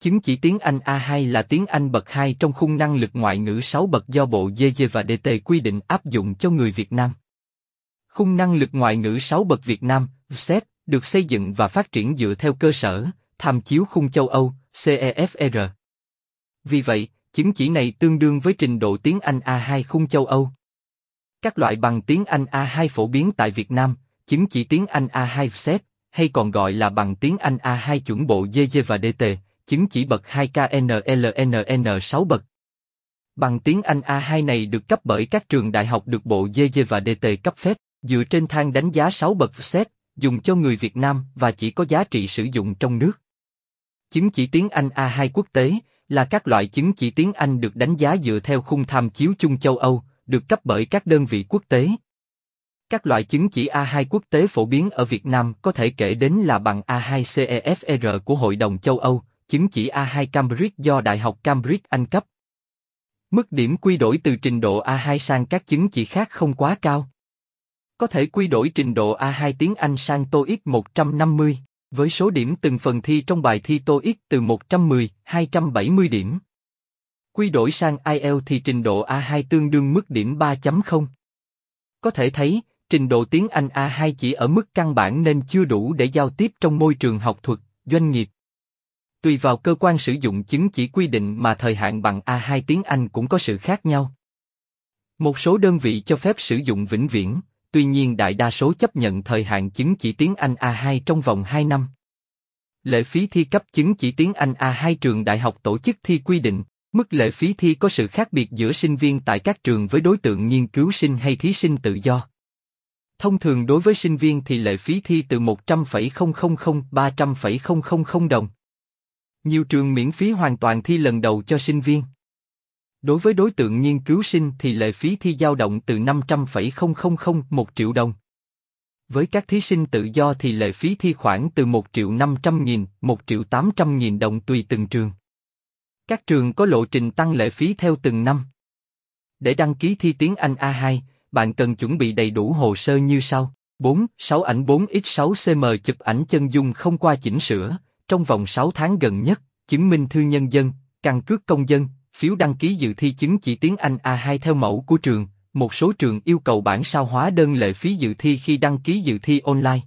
Chứng chỉ tiếng Anh A2 là tiếng Anh bậc 2 trong khung năng lực ngoại ngữ 6 bậc do Bộ DG và DT quy định áp dụng cho người Việt Nam. Khung năng lực ngoại ngữ 6 bậc Việt Nam, VSET, được xây dựng và phát triển dựa theo cơ sở, tham chiếu khung châu Âu, CEFR. Vì vậy, chứng chỉ này tương đương với trình độ tiếng Anh A2 khung châu Âu. Các loại bằng tiếng Anh A2 phổ biến tại Việt Nam, chứng chỉ tiếng Anh A2 VSET, hay còn gọi là bằng tiếng Anh A2 chuẩn bộ DG và DT, chứng chỉ bậc 2KNLNN 6 bậc. Bằng tiếng Anh A2 này được cấp bởi các trường đại học được Bộ GG và DT cấp phép, dựa trên thang đánh giá 6 bậc xét, dùng cho người Việt Nam và chỉ có giá trị sử dụng trong nước. Chứng chỉ tiếng Anh A2 quốc tế là các loại chứng chỉ tiếng Anh được đánh giá dựa theo khung tham chiếu chung châu Âu, được cấp bởi các đơn vị quốc tế. Các loại chứng chỉ A2 quốc tế phổ biến ở Việt Nam có thể kể đến là bằng A2 CEFR của Hội đồng châu Âu, chứng chỉ A2 Cambridge do Đại học Cambridge Anh cấp. Mức điểm quy đổi từ trình độ A2 sang các chứng chỉ khác không quá cao. Có thể quy đổi trình độ A2 tiếng Anh sang TOEIC 150, với số điểm từng phần thi trong bài thi TOEIC từ 110, 270 điểm. Quy đổi sang IELTS thì trình độ A2 tương đương mức điểm 3.0. Có thể thấy, trình độ tiếng Anh A2 chỉ ở mức căn bản nên chưa đủ để giao tiếp trong môi trường học thuật, doanh nghiệp. Tùy vào cơ quan sử dụng chứng chỉ quy định mà thời hạn bằng A2 tiếng Anh cũng có sự khác nhau. Một số đơn vị cho phép sử dụng vĩnh viễn, tuy nhiên đại đa số chấp nhận thời hạn chứng chỉ tiếng Anh A2 trong vòng 2 năm. Lệ phí thi cấp chứng chỉ tiếng Anh A2 trường đại học tổ chức thi quy định, mức lệ phí thi có sự khác biệt giữa sinh viên tại các trường với đối tượng nghiên cứu sinh hay thí sinh tự do. Thông thường đối với sinh viên thì lệ phí thi từ 100,000 300,000 đồng. Nhiều trường miễn phí hoàn toàn thi lần đầu cho sinh viên. Đối với đối tượng nghiên cứu sinh thì lệ phí thi dao động từ 500,000 1 triệu đồng. Với các thí sinh tự do thì lệ phí thi khoảng từ 1 triệu 500 nghìn, 1 triệu 800 nghìn đồng tùy từng trường. Các trường có lộ trình tăng lệ phí theo từng năm. Để đăng ký thi tiếng Anh A2, bạn cần chuẩn bị đầy đủ hồ sơ như sau. 4. 6 ảnh 4x6 cm chụp ảnh chân dung không qua chỉnh sửa, trong vòng 6 tháng gần nhất, chứng minh thư nhân dân, căn cước công dân, phiếu đăng ký dự thi chứng chỉ tiếng Anh A2 theo mẫu của trường. Một số trường yêu cầu bản sao hóa đơn lệ phí dự thi khi đăng ký dự thi online.